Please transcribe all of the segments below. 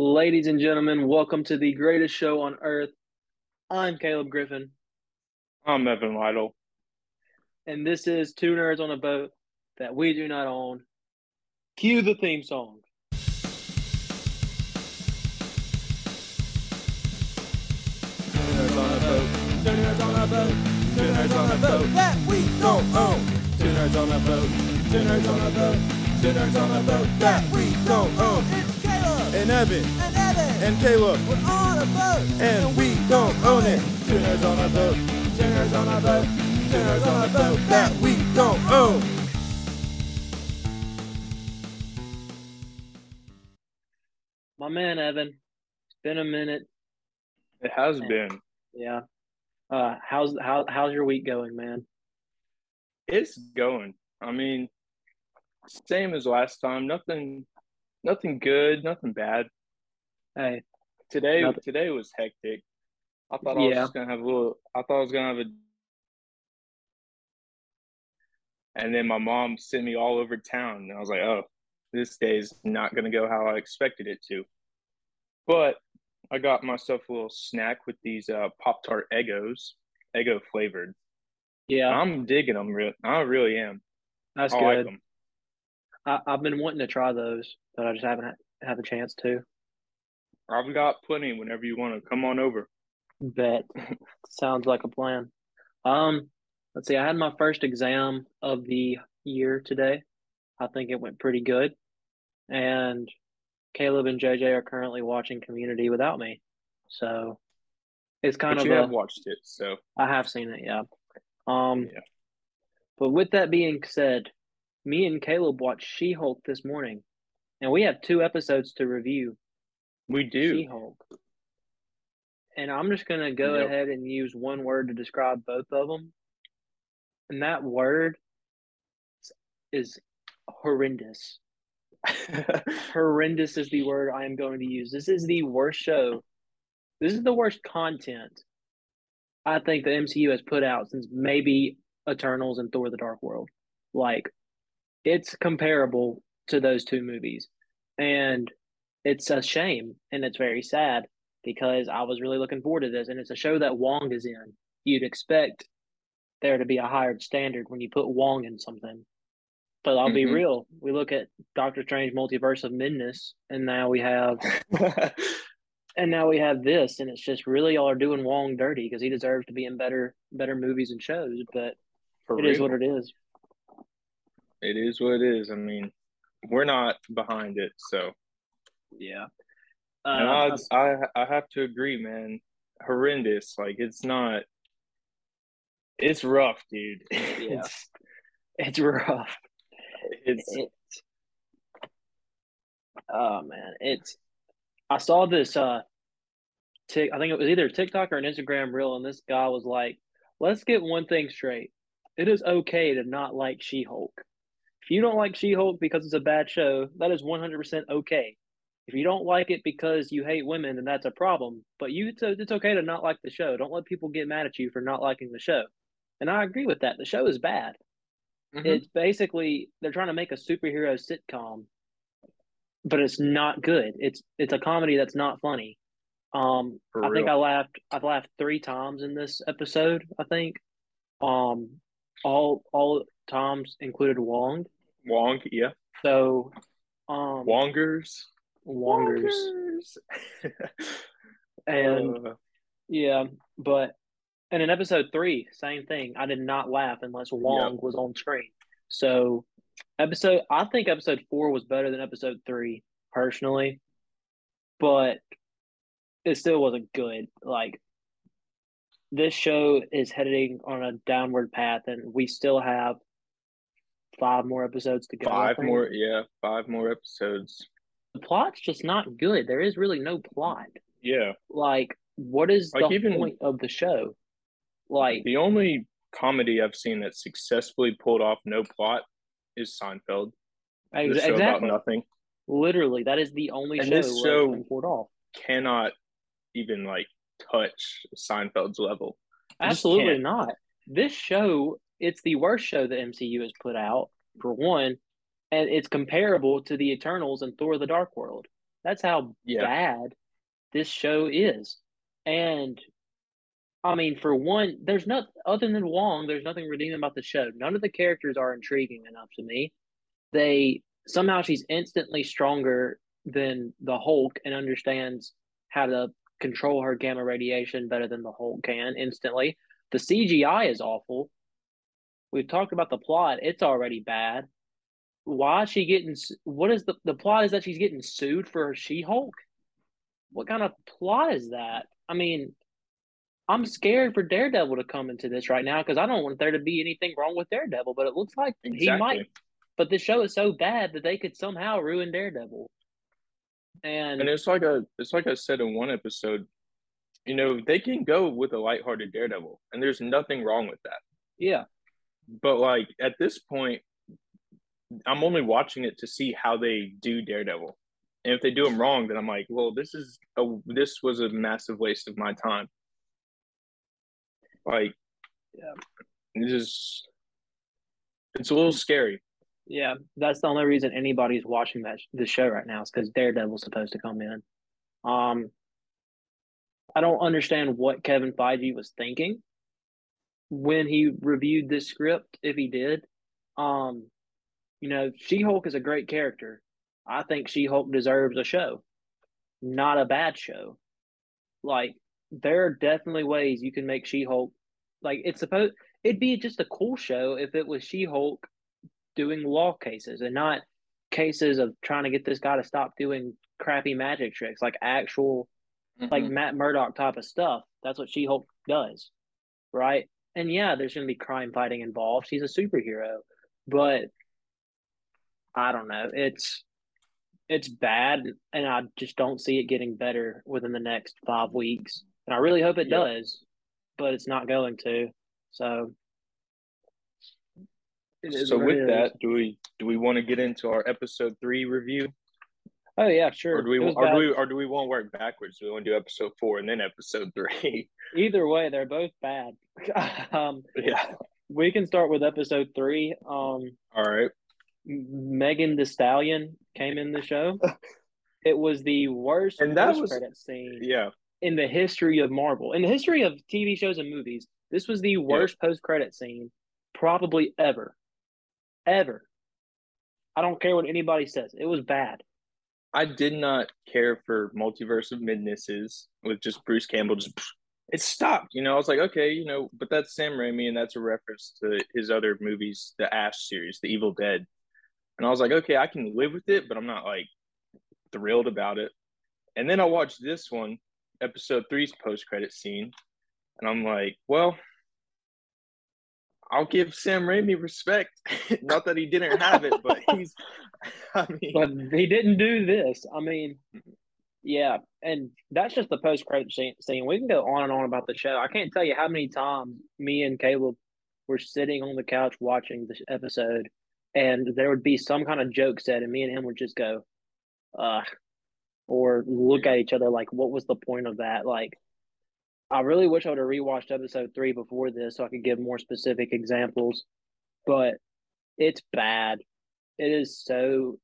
Ladies and gentlemen, welcome to the greatest show on earth. I'm Caleb Griffin, I'm Evan Lytle. and this is Two Nerds on a Boat that we do not own. Cue the theme song. Two nerds on a boat. Two nerds on a boat. Two nerds on a boat that we don't own. Two nerds on a boat. Two nerds on a boat. Two nerds on a boat that we don't own. It's Caleb and Evan and Evan. and Caleb We're on a boat. and we don't own it. Two nerds on a boat. Two nerds on a boat. Two nerds on a boat that we don't own. My man Evan, it's been a minute. It has been. Yeah. Uh, how's how how's your week going, man? It's going. I mean, same as last time. Nothing, nothing good. Nothing bad. Hey, Today, Nothing- today was hectic. I thought I was Yeah. just gonna have a little. I thought I was gonna have a. And then my mom sent me all over town, and I was like, "Oh, this day's not gonna go how I expected it to." But I got myself a little snack with these uh, Pop Tart Eggos, Eggo flavored. yeah, I'm digging them. Real, I really am. that's I like good. them. I, I've been wanting to try those, but I just haven't had, a chance to. I've got plenty. Whenever you want to, come on over. Bet sounds like a plan. Um, let's see. I had my first exam of the year today. I think it went pretty good, and Caleb and JJ are currently watching Community without me, so it's kind But of you a. have watched it, so I have seen it, yeah. Um, Yeah. but with that being said, me and Caleb watched She-Hulk this morning, and we have two episodes to review. we do. She-Hulk. And I'm just gonna go Yep. ahead and use one word to describe both of them, and that word is horrendous. horrendous is the word I am going to use. This is the worst show. This is the worst content I think the MCU has put out since maybe Eternals and Thor: The Dark World. Like, it's comparable to those two movies, and it's a shame and it's very sad because I was really looking forward to this, and it's a show that Wong is in. You'd expect there to be a higher standard when you put Wong in something. But I'll be Mhm. real. We look at Doctor Strange Multiverse of Madness, and now we have and now we have this, and it's just really y'all are doing Wong dirty because he deserves to be in better better movies and shows. But For it is real. what it is. It is what it is. I mean, we're not behind it, so Yeah. and Uh, I, I I have to agree, man. Horrendous. Like it's not. It's rough, dude. Yeah. It's it's rough. it's It's oh man, it's. I saw this. Uh, tick. I think it was either TikTok or an Instagram reel, and this guy was like, "Let's get one thing straight. It is okay to not like She-Hulk. If you don't like She-Hulk because it's a bad show, that is one hundred percent okay. If you don't like it because you hate women, then that's a problem. But you, it's, it's okay to not like the show. Don't let people get mad at you for not liking the show. And I agree with that. The show is bad. Mhm. It's basically they're trying to make a superhero sitcom, but it's not good. It's it's a comedy that's not funny. Um, For I think. I laughed. I've laughed three times in this episode. I think, um, all all times included Wong. Wong. Yeah. So, um, Wongers. Wongers and Uh, yeah, but and in episode three, same thing. I did not laugh unless Wong was on screen. So, episode I think episode four was better than episode three personally, but it still wasn't good. Like this show is heading on a downward path, and we still have five more episodes to go. Five more. Yeah, five more episodes. The plot's just not good. There is really no plot. Yeah. Like, what is Like, the even- point of the show? Like, The only comedy I've seen that successfully pulled off no plot is Seinfeld. ex- The show about exactly. nothing. Literally, that is the only And show this show- pulled off. Cannot even like touch Seinfeld's level. Absolutely not. This show, it's the worst show the MCU has put out, for one, and it's comparable to the Eternals and Thor the Dark World. That's how Yeah. bad this show is. And I mean, for one, there's not other than Wong, there's nothing redeeming about the show. None of the characters are intriguing enough to me. They somehow she's instantly stronger than the Hulk and understands how to control her gamma radiation better than the Hulk can instantly. The CGI is awful. We've talked about the plot; it's already bad. Why is she getting? What is the the plot? Is that she's getting sued for She Hulk? What kind of plot is that? I mean, I'm scared for Daredevil to come into this right now because I don't want there to be anything wrong with Daredevil, but it looks like he might. But the show is so bad that they could somehow ruin Daredevil. And, And it's like a it's like I said in one episode, you know, they can go with a lighthearted Daredevil, and there's nothing wrong with that. yeah, But like at this point, I'm only watching it to see how they do Daredevil. And if they do him wrong, then I'm like, well, this is a this was a massive waste of my time. Like, Yeah. it's just it's a little scary. yeah, that's the only reason anybody's watching that the show right now is because Daredevil's supposed to come in. Um, I don't understand what Kevin Feige was thinking when he reviewed this script, if he did. Um, you know, She Hulk is a great character. I think She Hulk deserves a show, not a bad show. Like, there are definitely ways you can make She Hulk. Like, it's supposed, it'd be just a cool show if it was She Hulk doing law cases and not cases of trying to get this guy to stop doing crappy magic tricks, like actual like Mhm. Matt Murdock type of stuff. That's what She Hulk does, right? And yeah, there's going to be crime fighting involved. She's a superhero, but I don't know. It's it's bad, and I just don't see it getting better within the next five weeks. And I really hope it Yeah. does, but it's not going to. So, so with that, do we do we want to get into our episode three review, oh yeah, sure. or do we or bad. do we or do we want to work backwards? Do we want to do episode four and then episode three? Either way, they're both bad. um, yeah. we can start with episode three. Um, All right. Megan Thee Stallion came in the show. It was the worst And that was- post-credit scene Yeah. in the history of Marvel. In the history of TV shows and movies, this was the worst post-credit scene probably ever. Ever. I don't care what anybody says. It was bad. I did not care for Multiverse of Midnesses with just Bruce Campbell. Just it stopped. You know, I was like, okay, you know, but that's Sam Raimi, and that's a reference to his other movies, the Ash series, The Evil Dead. And I was like, okay, I can live with it, but I'm not like thrilled about it. And then I watched this one, episode three's post credit scene, and I'm like, well, I'll give Sam Raimi respect. not that he didn't have it, but he's. I mean, But he didn't do this. I mean, yeah, and that's just the post credit scene. We can go on and on about the show. I can't tell you how many times me and Caleb were sitting on the couch watching this episode, and there would be some kind of joke said, and me and him would just go, "Uh," or look at each other like, "What was the point of that?" Like, I really wish I would have rewatched episode three before this so I could give more specific examples, but it's bad. It is so.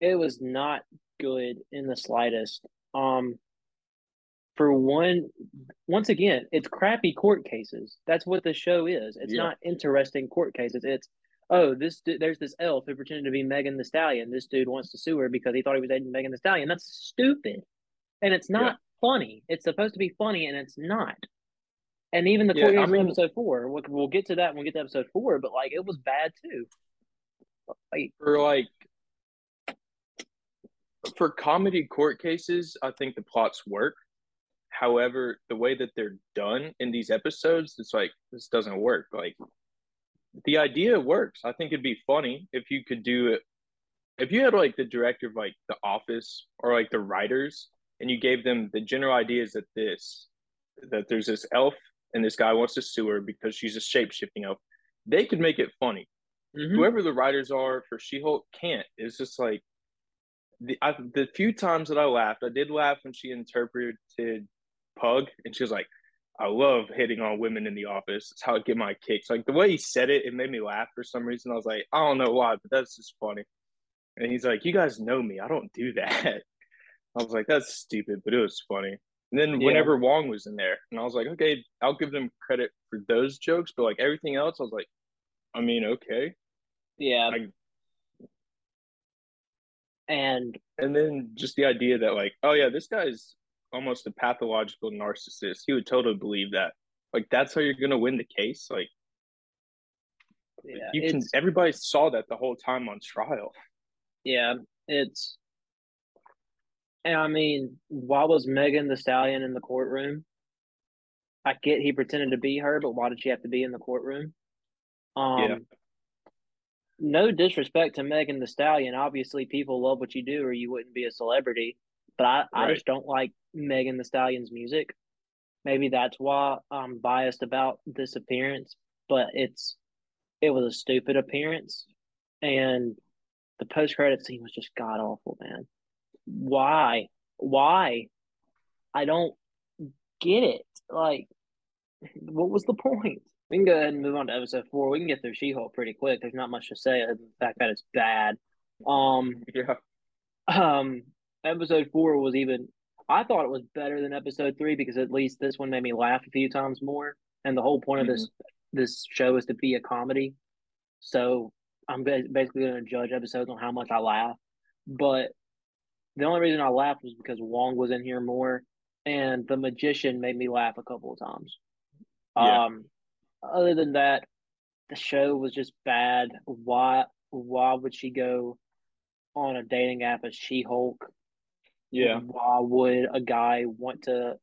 It was not good in the slightest. Um, for one, once again, it's crappy court cases. That's what the show is. It's Yeah. not interesting court cases. It's oh, this there's this elf who pretended to be Megan Thee Stallion. This dude wants to sue her because he thought he was dating Megan Thee Stallion. That's stupid, and it's not funny. It's supposed to be funny, and it's not. And even the Yeah, court I mean- episode four, we'll, we'll get to that when we get to episode four. But like, it was bad too. Like, for like for comedy court cases, I think the plots work. However, the way that they're done in these episodes, it's like this doesn't work. Like the idea works. I think it'd be funny if you could do it. If you had like the director of like The Office or like the writers, and you gave them the general ideas that this that there's this elf and this guy wants to sue her because she's a shape shifting elf, they could make it funny mhm. whoever the writers are for She-Hulk can't. It's just like the I, the few times that I laughed, I did laugh when she interpreted Pug, and she was like, "I love hitting on women in the office. It's how I get my kicks." Like the way he said it, it made me laugh for some reason. I was like, I don't know why, but that's just funny. And he's like, "You guys know me. I don't do that." I was like, that's stupid, but it was funny. And then Yeah. whenever Wong was in there, and I was like, okay, I'll give them credit for those jokes, but like everything else, I was like, I mean, okay. Yeah. I- and And then just the idea that like, oh yeah, this guy's almost a pathological narcissist. He would totally believe that. Like that's how you're gonna win the case. Like yeah, you can everybody saw that the whole time on trial. yeah, it's and I mean, why was Megan Thee Stallion in the courtroom? I get he pretended to be her, but why did she have to be in the courtroom? Um Yeah. no disrespect to Megan Thee Stallion. Obviously people love what you do or you wouldn't be a celebrity. But I, I just don't like Megan Thee Stallion's music. Maybe that's why I'm biased about this appearance, but it's it was a stupid appearance and the post credit scene was just god awful, man. Why? Why? I don't get it. Like what was the point? We can go ahead and move on to episode four. We can get through She Hulk pretty quick. There's not much to say other than the fact that it's bad. Um Yeah. um episode four was even I thought it was better than episode three because at least this one made me laugh a few times more. And the whole point of this this show is to be a comedy. So I'm basically going to judge episodes on how much I laugh. But the only reason I laughed was because Wong was in here more, and the magician made me laugh a couple of times. Yeah. Um, other than that, the show was just bad. Why? Why would she go on a dating app as She Hulk? Yeah. Why would a guy want to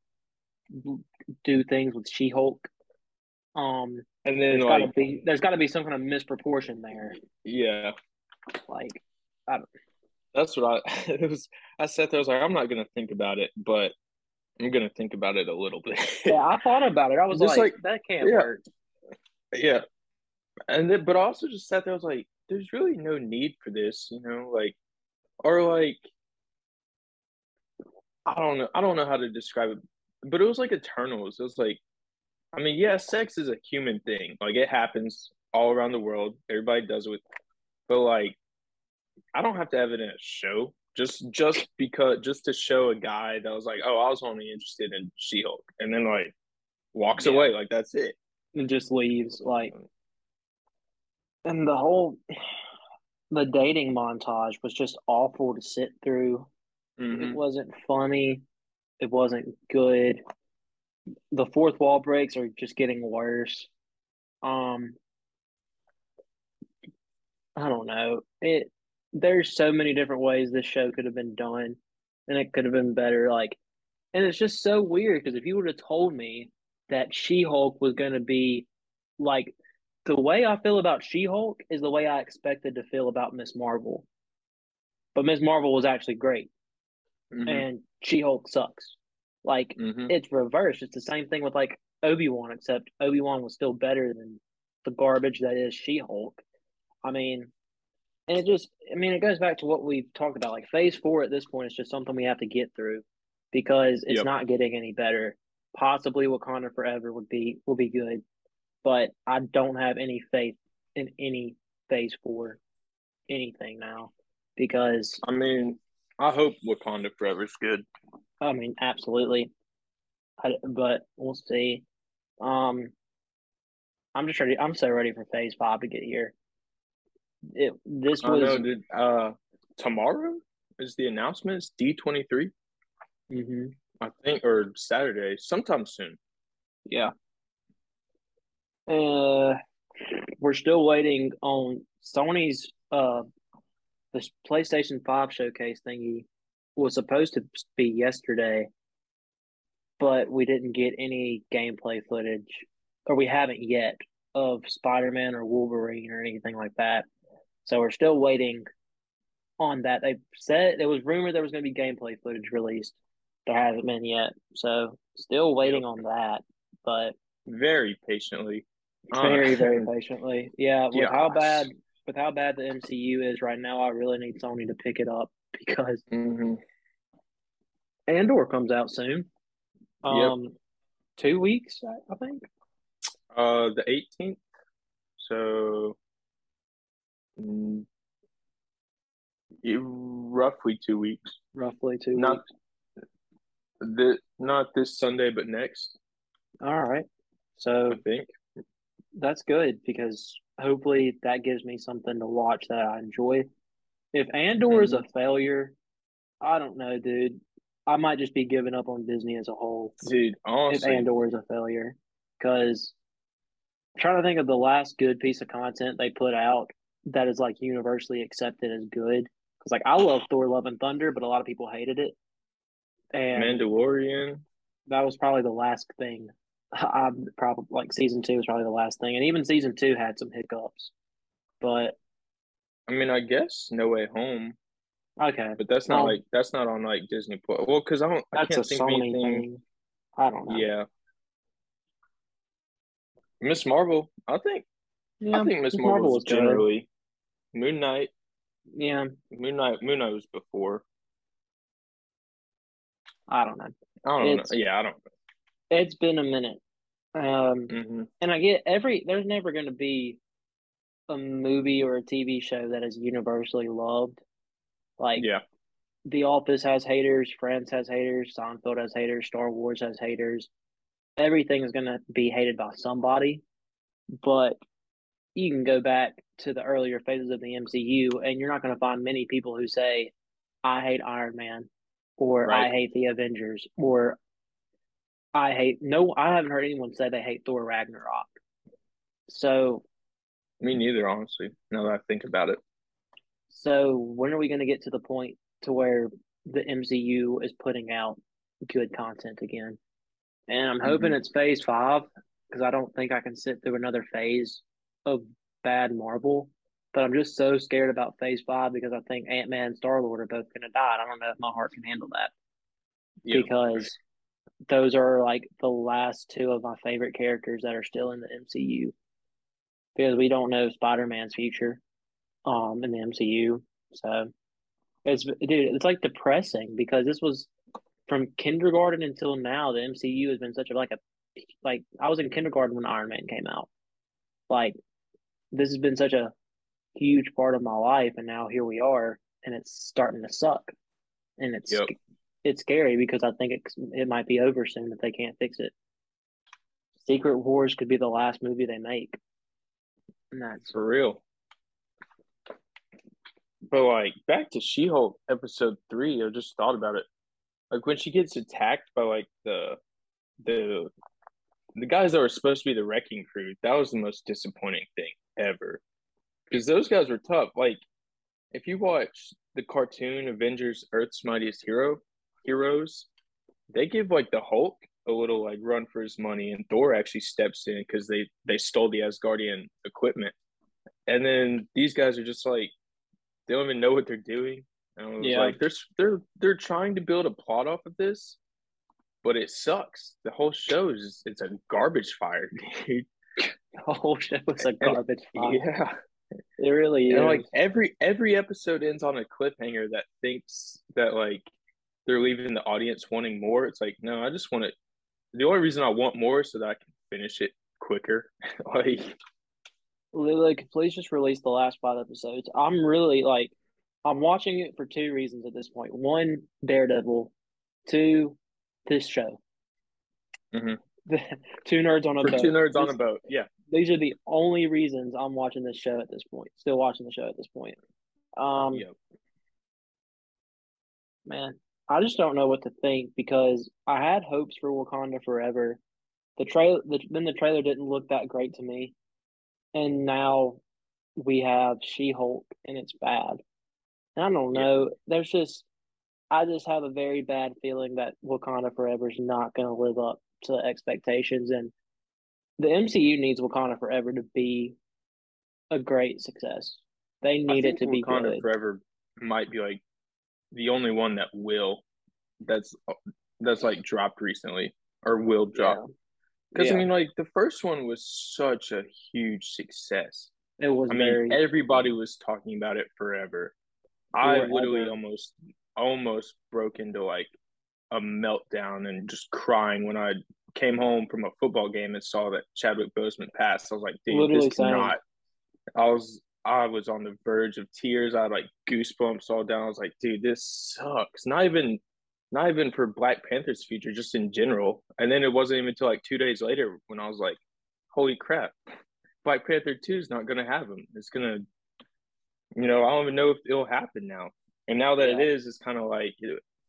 do things with She Hulk? Um, And then there's like gotta be there's gotta be some kind of misproportion there. yeah. Like, That's what I it was I sat there, I was like, I'm not gonna think about it, but I'm gonna think about it a little bit. yeah, I thought about it. I was Just like, like- that can't yeah. work. Yeah. And then, but I also just sat there, I was like, there's really no need for this, you know, like, or like, I don't know, I don't know how to describe it, but it was like Eternals. It was like, I mean, yeah, sex is a human thing, like it happens all around the world. Everybody does it, but like, I don't have to have it in a show. Just, just because, just to show a guy that was like, oh, I was only interested in She-Hulk, and then like walks Yeah. away, like that's it. and just leaves like and the whole the dating montage was just awful to sit through Mm-hmm. it wasn't funny it wasn't good the fourth wall breaks are just getting worse um i don't know it there's so many different ways this show could have been done and it could have been better like and it's just so weird because if you would have told me that she-hulk was going to be like the way i feel about she-hulk is the way i expected to feel about miss marvel but miss marvel was actually great Mhm. and she-hulk sucks like Mhm. it's reversed. It's the same thing with like Obi Wan, except Obi Wan was still better than the garbage that is She Hulk. I mean, and it just, I mean, it goes back to what we've talked about. Like Phase Four at this point is just something we have to get through because it's Yep. not getting any better. Possibly Wakanda Forever would be will be good, but I don't have any faith in any Phase Four anything now because I mean, I hope Wakanda forever is good. I mean, absolutely. I, but we'll see. Um, I'm just ready. I'm so ready for Phase Five to get here. It this was know. Uh tomorrow is the announcement? It's D twenty three, Mhm. I think, or Saturday, sometime soon. yeah. Uh, we're still waiting on Sony's uh, this PlayStation Five showcase thingy was supposed to be yesterday, but we didn't get any gameplay footage, or we haven't yet of Spider Man or Wolverine or anything like that. So we're still waiting on that. They said there was rumor there was going to be gameplay footage released. There hasn't been yet, so still waiting on that. But Very patiently. Very, very patiently. Yeah, with how bad with how bad the MCU is right now, I really need Sony to pick it up because Mhm. Andor comes out soon. Yep. Um, two weeks, I- I think. Uh, the eighteenth. So, mm, roughly two weeks. Roughly two Not weeks. The not this Sunday, but next. All right. So I think. that's good because hopefully that gives me something to watch that I enjoy. If Andor is a failure, I don't know, dude. I might just be giving up on Disney as a whole Dude, if honestly, Andor is a failure. Because trying to think of the last good piece of content they put out that is like universally accepted as good. Because like I love Thor: Love and Thunder, but a lot of people hated it, and Mandalorian. that was probably the last thing. I'm probably like season two was probably the last thing, and even season two had some hiccups. But I mean, I guess No Way Home, okay, but that's not Well- like that's not on like Disney Plus. Well, because I don't, I that's a can't think of Sony anything. thing. I don't know. Yeah. Miss Marvel, I think. yeah. I think Miss Miss Marvel, Marvel was was good. generally Moon Knight. Yeah, Moon Knight. Moon Knight was before. I don't know. I don't It's- know. Yeah, I don't It's been a minute. Um, know. hmm and I get every there's never going to be a movie or a TV show that is universally loved. Like Yeah. The Office has haters, Friends has haters, Seinfeld has haters, Star Wars has haters. Everything is going to be hated by somebody, but you can go back to the earlier phases of the MCU, and you're not going to find many people who say, "I hate Iron Man," or "I hate the Avengers," or "I hate." No, I haven't heard anyone say they hate Thor Ragnarok. So, Me neither, honestly. Now that I think about it. so when are we going to get to the point to where the MCU is putting out good content again? And I'm hoping Mhm. it's Phase Five because I don't think I can sit through another phase of bad Marvel. But I'm just so scared about Phase Five because I think Ant Man and Star Lord are both going to die. and I don't know if my heart can handle that Yeah. because those are like the last two of my favorite characters that are still in the MCU. Because we don't know Spider Man's future, um, in the MCU. So it's dude, it's like depressing because this was from kindergarten until now. The MCU has been such a like a like I was in kindergarten when Iron Man came out. Like this has been such a huge part of my life, and now here we are, and it's starting to suck, and it's Yep. it's scary because I think it it might be over soon if they can't fix it. Secret Wars could be the last movie they make, and that's For real. But like back to She-Hulk episode three, I just thought about it. Like when she gets attacked by like the the the guys that were supposed to be the wrecking crew, that was the most disappointing thing ever. Because those guys were tough. Like if you watch the cartoon Avengers Earth's Mightiest Hero Heroes, they give like the Hulk a little like run for his money and Thor actually steps in because they they stole the Asgardian equipment. And then these guys are just like they don't even know what they're doing. And Yeah. like, they're they're they're trying to build a plot off of this, but it sucks. The whole show is it's a garbage fire, dude. the whole show is a garbage fire. Yeah, It really is. and like every every episode ends on a cliffhanger that thinks that like they're leaving the audience wanting more. It's like no, I just want it. The only reason I want more is so that I can finish it quicker. like like please just release the last five episodes. I'm really like I'm watching it for two reasons at this point. One, Daredevil. Two, this show. Mhm. two nerds on a for boat. two nerds on a boat. Yeah, These are the only reasons I'm watching this show at this point. Still watching the show at this point. Um, yep. man, I just don't know what to think because I had hopes for Wakanda Forever. The trailer, the, then the trailer didn't look that great to me, and now we have She Hulk, and it's bad. And I don't know. There's just, I just have a very bad feeling that Wakanda Forever is not going to live up to expectations, and the MCU needs Wakanda Forever to be a great success. They need it to be Wakanda. Forever might be like the only one that will that's that's like dropped recently or will drop. Because Yeah. I mean, like the first one was such a huge success. It was I mean, everybody was talking about it forever. I literally almost almost broke into like a meltdown and just crying when I came home from a football game and saw that Chadwick Boseman passed. I was like, dude, Literally this cannot. I was I was on the verge of tears. I had like goosebumps all down. I was like, dude, this sucks. Not even not even for Black Panther's future, just in general. And then it wasn't even until like two days later when I was like, holy crap, Black Panther 2 is not going to have him. It's going to, you know, I don't even know if it'll happen now. And now that yeah. it is, it's kind of like,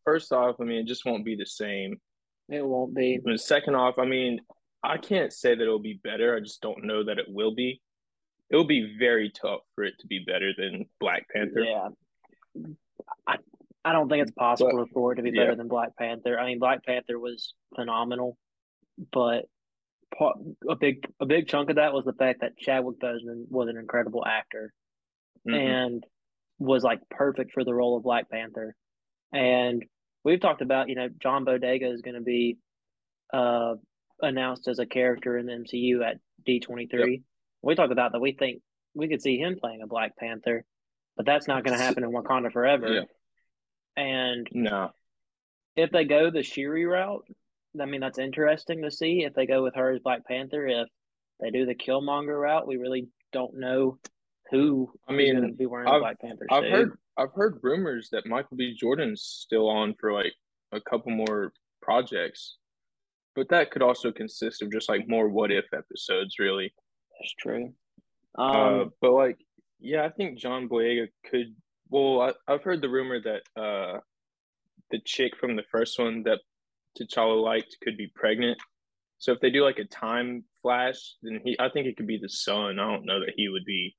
first off, I mean, it just won't be the same. It won't be. But second off, I mean, I can't say that it'll be better. I just don't know that it will be. It'll be very tough for it to be better than Black Panther. Yeah. I, I don't think it's possible but, for it to be better yeah. than Black Panther. I mean, Black Panther was phenomenal, but a big a big chunk of that was the fact that Chadwick Boseman was an incredible actor, mm-hmm. and was like perfect for the role of Black Panther. And we've talked about, you know, John Boyega is going to be uh, announced as a character in the MCU at D23. Yep. We talked about that we think we could see him playing a Black Panther, but that's not going to happen in Wakanda forever. And no, if they go the Shuri route, I mean that's interesting to see. If they go with her as Black Panther, if they do the Killmonger route, we really don't know who I mean be wearing I've, Black Panther. I've heard I've heard rumors that Michael B. Jordan's still on for like a couple more projects, but that could also consist of just like more what if episodes. Really, that's true. Uh, um, uh, but like, yeah, I think John Boyega could. Well, I, I've heard the rumor that uh, the chick from the first one that T'Challa liked could be pregnant. So if they do like a time flash, then he, I think it could be the son. I don't know that he would be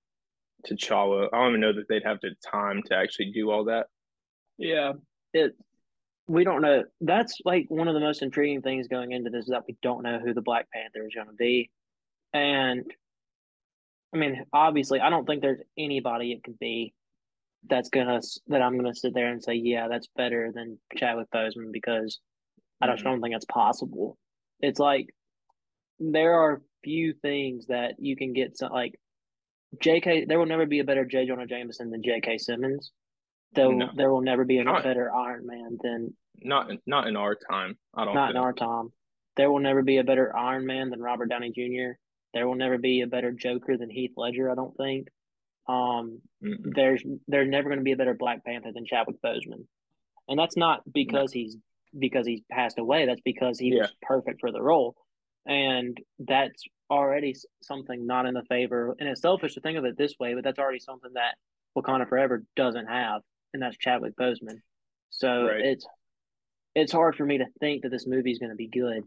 T'Challa. I don't even know that they'd have the time to actually do all that. Yeah, it. We don't know. That's like one of the most intriguing things going into this is that we don't know who the Black Panther is going to be, and I mean, obviously, I don't think there's anybody it could be that's gonna that I'm gonna sit there and say, yeah, that's better than Chadwick Boseman because I don't, mm-hmm. don't think that's possible. It's like there are few things that you can get to, like J.K. There will never be a better J. Jonah Jameson than J.K. Simmons. Though no. there will never be a not, better Iron Man than not not in our time. I don't. Not think. in our time. There will never be a better Iron Man than Robert Downey Jr. There will never be a better Joker than Heath Ledger. I don't think. Um, mm there's there's never going to be a better Black Panther than Chadwick Boseman, and that's not because he's because he's passed away. That's because he yeah. was perfect for the role, and that's already something not in the favor. And it's selfish to think of it this way, but that's already something that Wakanda Forever doesn't have, and that's Chadwick Boseman. So right. it's it's hard for me to think that this movie is going to be good,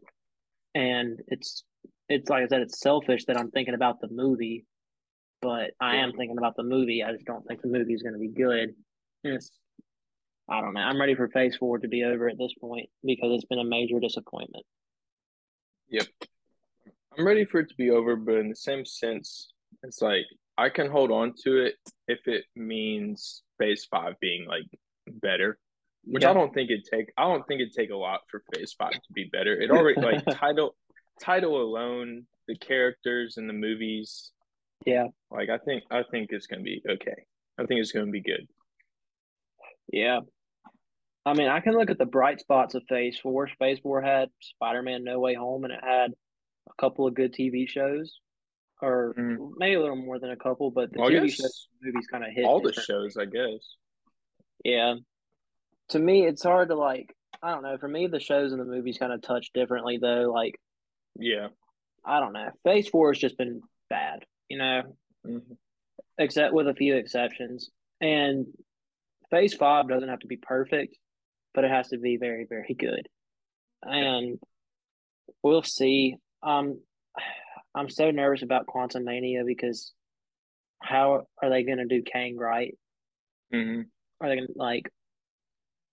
and it's it's like I said, it's selfish that I'm thinking about the movie, but I am thinking about the movie. I just don't think the movie is going to be good. And It's I don't know. I'm ready for Phase Four to be over at this point because it's been a major disappointment. Yep. I'm ready for it to be over, but in the same sense, it's like I can hold on to it if it means Phase Five being like better, which yeah. I don't think it take. I don't think it take a lot for Phase Five to be better. It already like title title alone, the characters and the movies. Yeah, like I think I think it's gonna be okay. I think it's gonna be good. Yeah, I mean, I can look at the bright spots of Phase Four. Phase Four had Spider Man No Way Home, and it had a couple of good TV shows, or mm. maybe a little more than a couple, but the well, TV shows, movies kind of hit all the shows, I guess. Yeah, to me, it's hard to like. I don't know. For me, the shows and the movies kind of touch differently, though. Like, yeah, I don't know. Phase Four has just been bad, you know, mm-hmm. except with a few exceptions. And Phase Five doesn't have to be perfect, but it has to be very, very good. And we'll see. Um, I'm so nervous about Quantumania because how are they going to do Kang right? Mm-hmm. Are they going to like?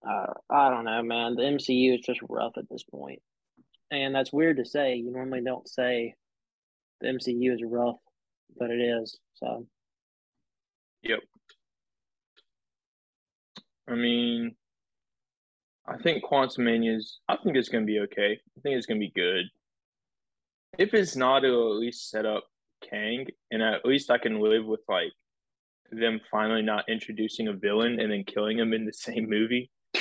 Uh, I don't know, man. The MCU is just rough at this point, and that's weird to say. You normally don't say the MCU is rough, but it is. So. Yep. I mean, I think Quantumania's. I think it's gonna be okay. I think it's gonna be good. If it's not, it'll at least set up Kang, and at least I can live with like them finally not introducing a villain and then killing him in the same movie.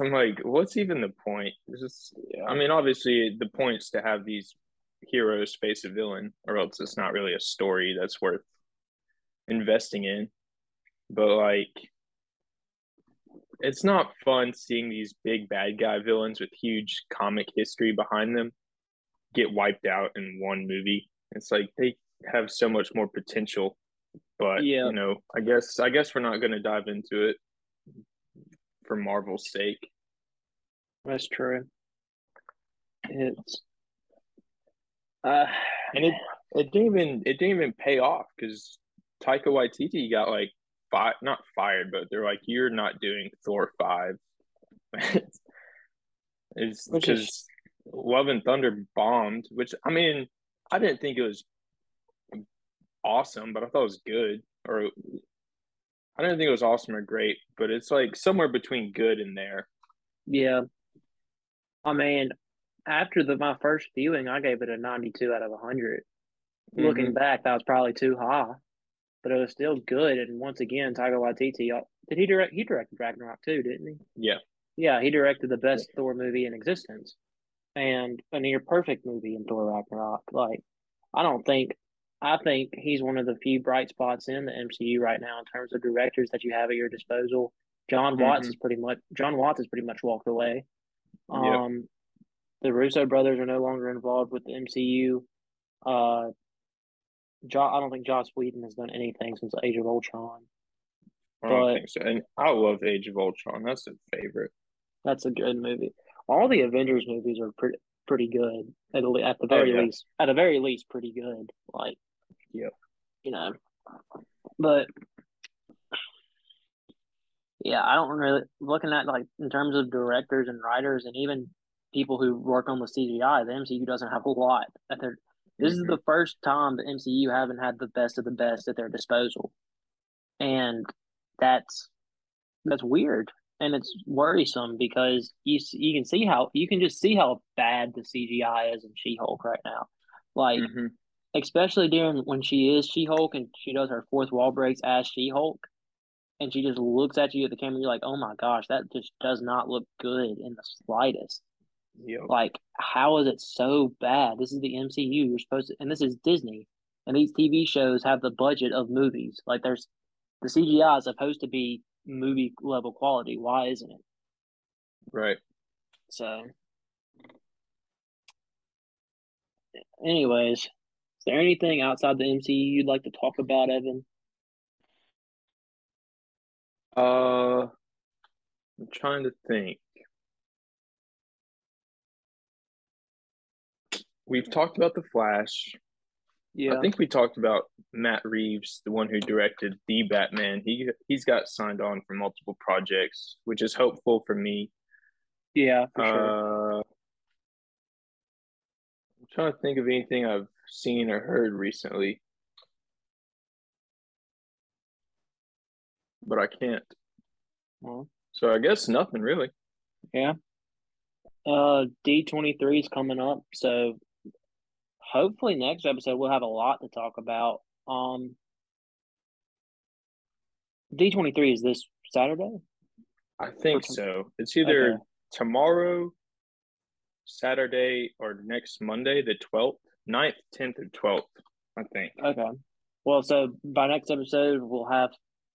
I'm like, what's even the point? It's just. I mean, obviously the point's to have these heroes face a villain, or else it's not really a story that's worth investing in. But like, it's not fun seeing these big bad guy villains with huge comic history behind them get wiped out in one movie. It's like they have so much more potential, but Yeah. you know, I guess I guess we're not going to dive into it for Marvel's sake. That's true. It's uh And it it didn't even it didn't even pay off because Taika Waititi got like fi- not fired, but they're like, "You're not doing Thor five. it's Which is- Love and Thunder bombed. Which I mean, I didn't think it was awesome, but I thought it was good. Or I didn't think it was awesome or great, but it's like somewhere between good and there. yeah. I mean, after the my first viewing, I gave it a ninety-two out of hundred. Looking mm-hmm. back, that was probably too high, but it was still good. And once again, Taika Waititi did he direct? He directed Ragnarok too, didn't he? Yeah, Yeah, he directed the best Thor movie in existence, and a near perfect movie in Thor Ragnarok. Like, I don't think, I think he's one of the few bright spots in the MCU right now in terms of directors that you have at your disposal. John Watts Mhm. is pretty much John Watts has pretty much walked away. Yep. Um, the Russo brothers are no longer involved with the MCU. Uh, jo- I don't think Joss Whedon has done anything since Age of Ultron. I don't But- think so. And I love Age of Ultron. That's a favorite. That's a good movie. All the Avengers movies are pretty pretty good at the, at the oh, very yeah. least. At the very least, pretty good. Like, yeah, you know, but yeah, I don't really looking at like in terms of directors and writers and even people who work on the CGI. The MCU doesn't have a lot at their. This is the first time the MCU haven't had the best of the best at their disposal, and that's that's weird and it's worrisome because you you can see how you can just see how bad the CGI is in She-Hulk right now, like Mhm. especially during when she is She-Hulk and she does her fourth wall breaks as She-Hulk, and she just looks at you at the camera. You're like, oh my gosh, that just does not look good in the slightest. Yep. Like, how is it so bad? This is the MCU. You're supposed to, and this is Disney, and these TV shows have the budget of movies. Like, there's the CGI is supposed to be movie level quality. Why isn't it? Right. So, anyways, is there anything outside the MCU you'd like to talk about, Evan? Uh, I'm trying to think. We've talked about the Flash. Yeah, I think we talked about Matt Reeves, the one who directed the Batman. He he's got signed on for multiple projects, which is hopeful for me. yeah, for sure. Uh, I'm trying to think of anything I've seen or heard recently, but I can't. Well, So I guess nothing really. yeah. Uh, D twenty three is coming up, so hopefully next episode we'll have a lot to talk about. Um, D twenty three is this Saturday. I think Okay. so. It's either Okay. tomorrow, Saturday, or next Monday, the 12th, 9th, 10th, or 12th, I think. Okay. Well, so by next episode, we'll have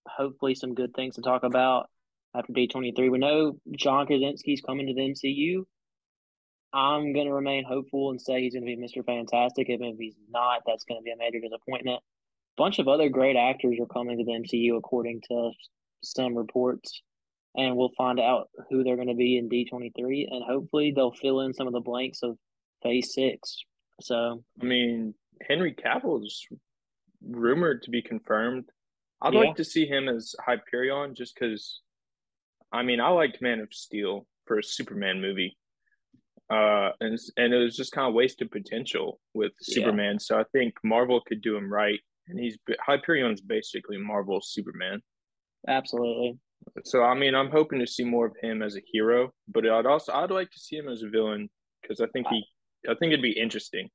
hopefully some good things to talk about after D23. We know John Krasinski's coming to the MCU. I'm going to remain hopeful and say he's going to be Mr. Fantastic. Even if he's not, that's going to be a major disappointment. A bunch of other great actors are coming to the MCU, according to some reports. And we'll find out who they're going to be in D23. And hopefully they'll fill in some of the blanks of Phase 6. So, I mean, Henry Cavill is rumored to be confirmed. I'd Yeah. like to see him as Hyperion just because, I mean, I liked Man of Steel for a Superman movie. Uh, and and it was just kind of wasted potential with Yeah. Superman. So I think Marvel could do him right, and he's Hyperion's basically Marvel's Superman. absolutely. So I mean, I'm hoping to see more of him as a hero, but I'd also I'd like to see him as a villain because I think he I think it'd be interesting.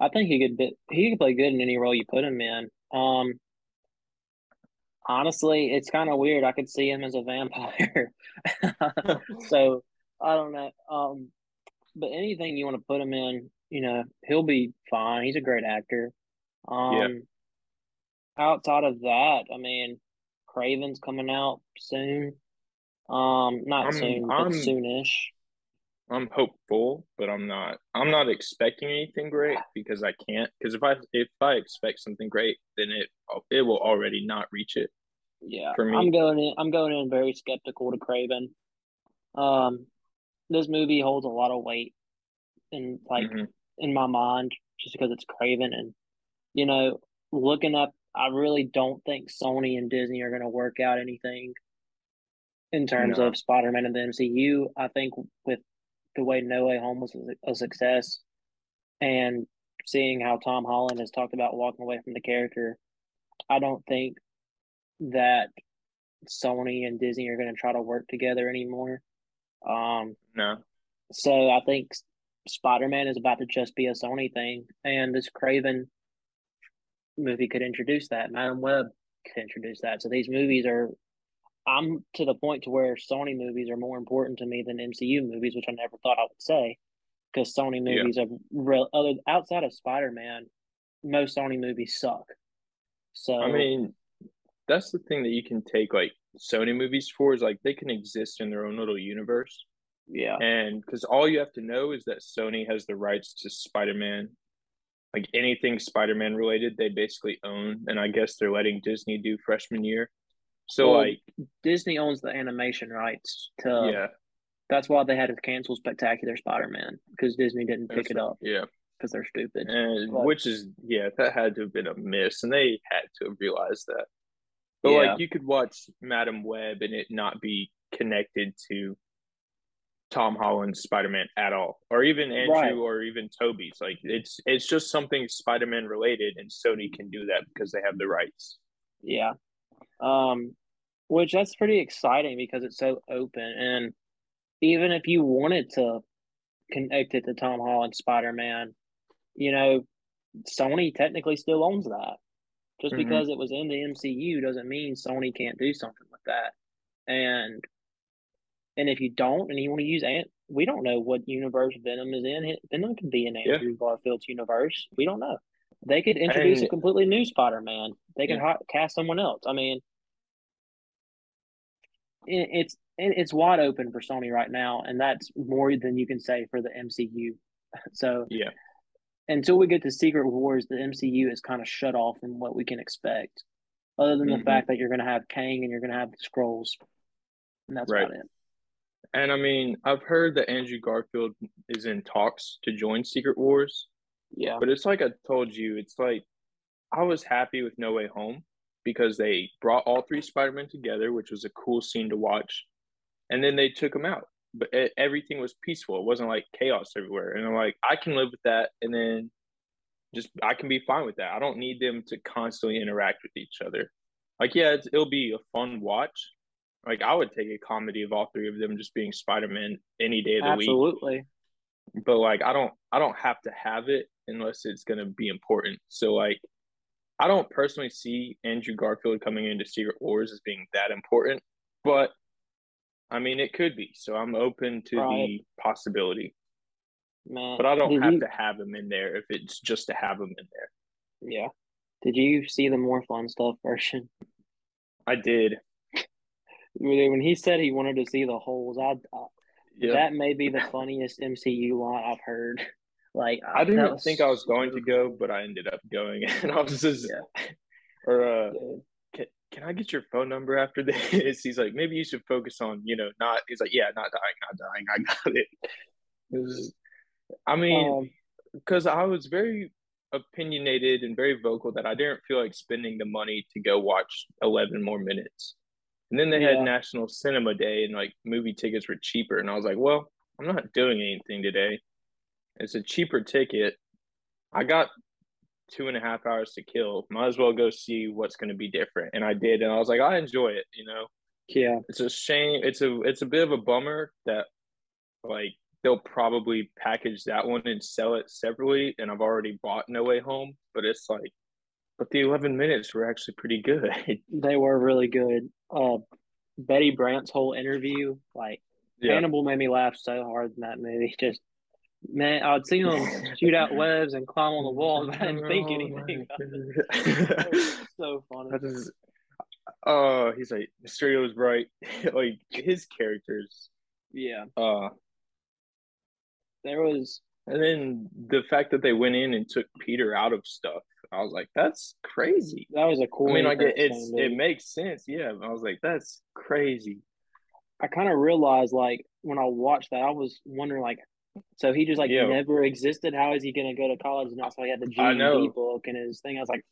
I think he could be, he could play good in any role you put him in. Um, honestly, it's kind of weird. I could see him as a vampire. so I don't know. Um, but anything you want to put him in, you know, he'll be fine. He's a great actor. Um, Yeah. outside of that, I mean, Kraven's coming out soon. Um, not I'm- soon, but I'm- soonish. I'm hopeful, but I'm not. I'm not expecting anything great because I can't. Because if I if I expect something great, then it it will already not reach it. Yeah, for me. I'm going in. I'm going in very skeptical to Kraven. Um, this movie holds a lot of weight, in like Mhm. in my mind, just because it's Kraven, and you know, looking up, I really don't think Sony and Disney are going to work out anything in terms No. of Spider-Man and the MCU. I think with the way No Way Home was a success, and seeing how Tom Holland has talked about walking away from the character, I don't think that Sony and Disney are going to try to work together anymore. Um, No. so I think Spider Man is about to just be a Sony thing, and this Kraven movie could introduce that. Madame Web could introduce that. So these movies are. I'm to the point to where Sony movies are more important to me than MCU movies, which I never thought I would say, because Sony Yeah. movies are real. Other outside of Spider Man, most Sony movies suck. So I mean, that's the thing that you can take like Sony movies for is like they can exist in their own little universe. yeah, And because all you have to know is that Sony has the rights to Spider Man. Like anything Spider Man related, they basically own. And I guess they're letting Disney do freshman year. So, Well, like, Disney owns the animation rights to. yeah. That's why they had to cancel Spectacular Spider Man because Disney didn't pick it up Yeah. because they're stupid. And But- which is, yeah, that had to have been a miss. And they had to have realized that. But, Yeah. like, you could watch Madame Web and it not be connected to Tom Holland's Spider Man at all, or even Andrew, Right. or even Tobey's. Like it's it's just something Spider Man related, and Sony can do that because they have the rights. Yeah. Um, which that's pretty exciting because it's so open. And even if you wanted to connect it to Tom Holland Spider Man, you know, Sony technically still owns that. Just Mhm. because it was in the MCU doesn't mean Sony can't do something with that. And and if you don't and you want to use Ant we don't know what universe Venom is in. Venom could be in Yeah. Andrew Garfield's universe. We don't know. They could introduce a completely new Spider Man. They could Yeah. cast someone else. I mean, it, it's it, it's wide open for Sony right now, and that's more than you can say for the MCU. So Yeah. Until we get to Secret Wars, the MCU is kind of shut off from what we can expect, other than Mhm. the fact that you're going to have Kang and you're going to have the Scrolls, and that's Right. about it. And I mean, I've heard that Andrew Garfield is in talks to join Secret Wars, Yeah, but it's like I told you, it's like I was happy with No Way Home because they brought all three Spider Men together, which was a cool scene to watch, and then they took them out. But e- everything was peaceful. It wasn't like chaos everywhere. And I'm like, I can live with that, and then just I can be fine with that. I don't need them to constantly interact with each other. Like, yeah, it's, it'll be a fun watch. Like, I would take a comedy of all three of them just being Spider Man any day of the week absolutely. but like I don't I don't have to have it unless it's gonna be important. So like I don't personally see Andrew Garfield coming into Secret Wars as being that important, but I mean it could be. So I'm open to Right. the possibility. Man, But I don't have you, to have him in there if it's just to have him in there. Yeah. Did you see the more fun stuff version? I did. When he said he wanted to see the holes, I, I Yeah. that may be the funniest MCU line I've heard. Like I didn't was think I was going to go, but I ended up going and I was just Yeah. or uh. Can, I get your phone number after this? He's like, maybe you should focus on, you know, not. He's like, yeah, not dying, not dying. I got it. It was, I mean, Um, because I was very opinionated and very vocal that I didn't feel like spending the money to go watch 11 more minutes. And then they Yeah. had National Cinema Day and like movie tickets were cheaper. And I was like, well, I'm not doing anything today. It's a cheaper ticket. I got two and a half hours to kill. Might as well go see what's going to be different. And I did. And I was like, I enjoy it. You know, yeah, it's a shame. It's a, it's a bit of a bummer that like they'll probably package that one and sell it separately. And I've already bought No Way Home, but it's like, but the 11 minutes were actually pretty good. they were really good. Uh, Betty Brant's whole interview, like yeah. Hannibal, made me laugh so hard in that movie. Just man, I'd seen him shoot out webs and climb on the walls, but I didn't think anything. It was so funny. That is, uh, he's like Mysterio was right. like his characters. Yeah, Uh, there was. and then the fact that they went in and took Peter out of stuff, I was like, that's crazy. That was a cool. I mean, like it, it's it makes sense, yeah. I was like, that's crazy. I kind of realized like when I watched that, I was wondering like, so he just like Yeah. never existed. How is he gonna go to college? And also, he had the. GED book and his thing. I was like,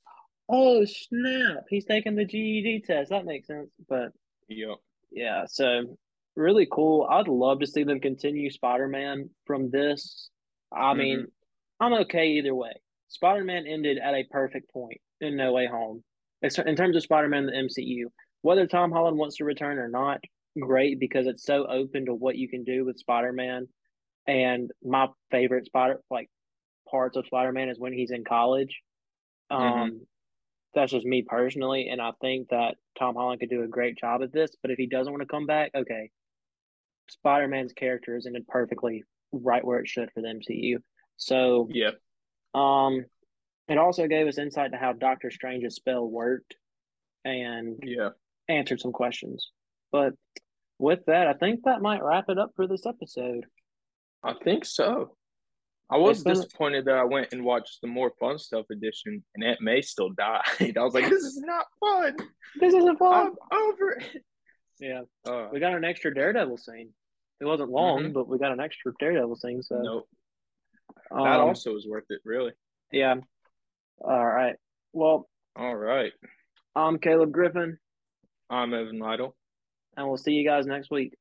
oh snap, he's taking the GED test. That makes sense. But Yeah, yeah, so really cool. I'd love to see them continue Spider Man from this. I mean, mm-hmm. I'm okay either way. Spider Man ended at a perfect point in No Way Home. In terms of Spider Man, the MCU, whether Tom Holland wants to return or not, great because it's so open to what you can do with Spider Man. And my favorite Spider like parts of Spider Man is when he's in college. Um, that's just me personally, and I think that Tom Holland could do a great job at this. But if he doesn't want to come back, okay, Spider Man's character is ended perfectly right where it should for the MCU. So yeah, um, it also gave us insight to how Doctor Strange's spell worked and yeah. answered some questions. But with that, I think that might wrap it up for this episode. I think so. I was disappointed that I went and watched the more fun stuff edition, and Aunt May still died. I was like, this is not fun. This isn't fun. I'm over it. Yeah, Uh, we got an extra Daredevil scene. It wasn't long, but we got an extra Daredevil scene. So nope. um, That also was worth it, really. yeah. All right. Well, All right. I'm Caleb Griffin, I'm Evan Lytle. and we'll see you guys next week.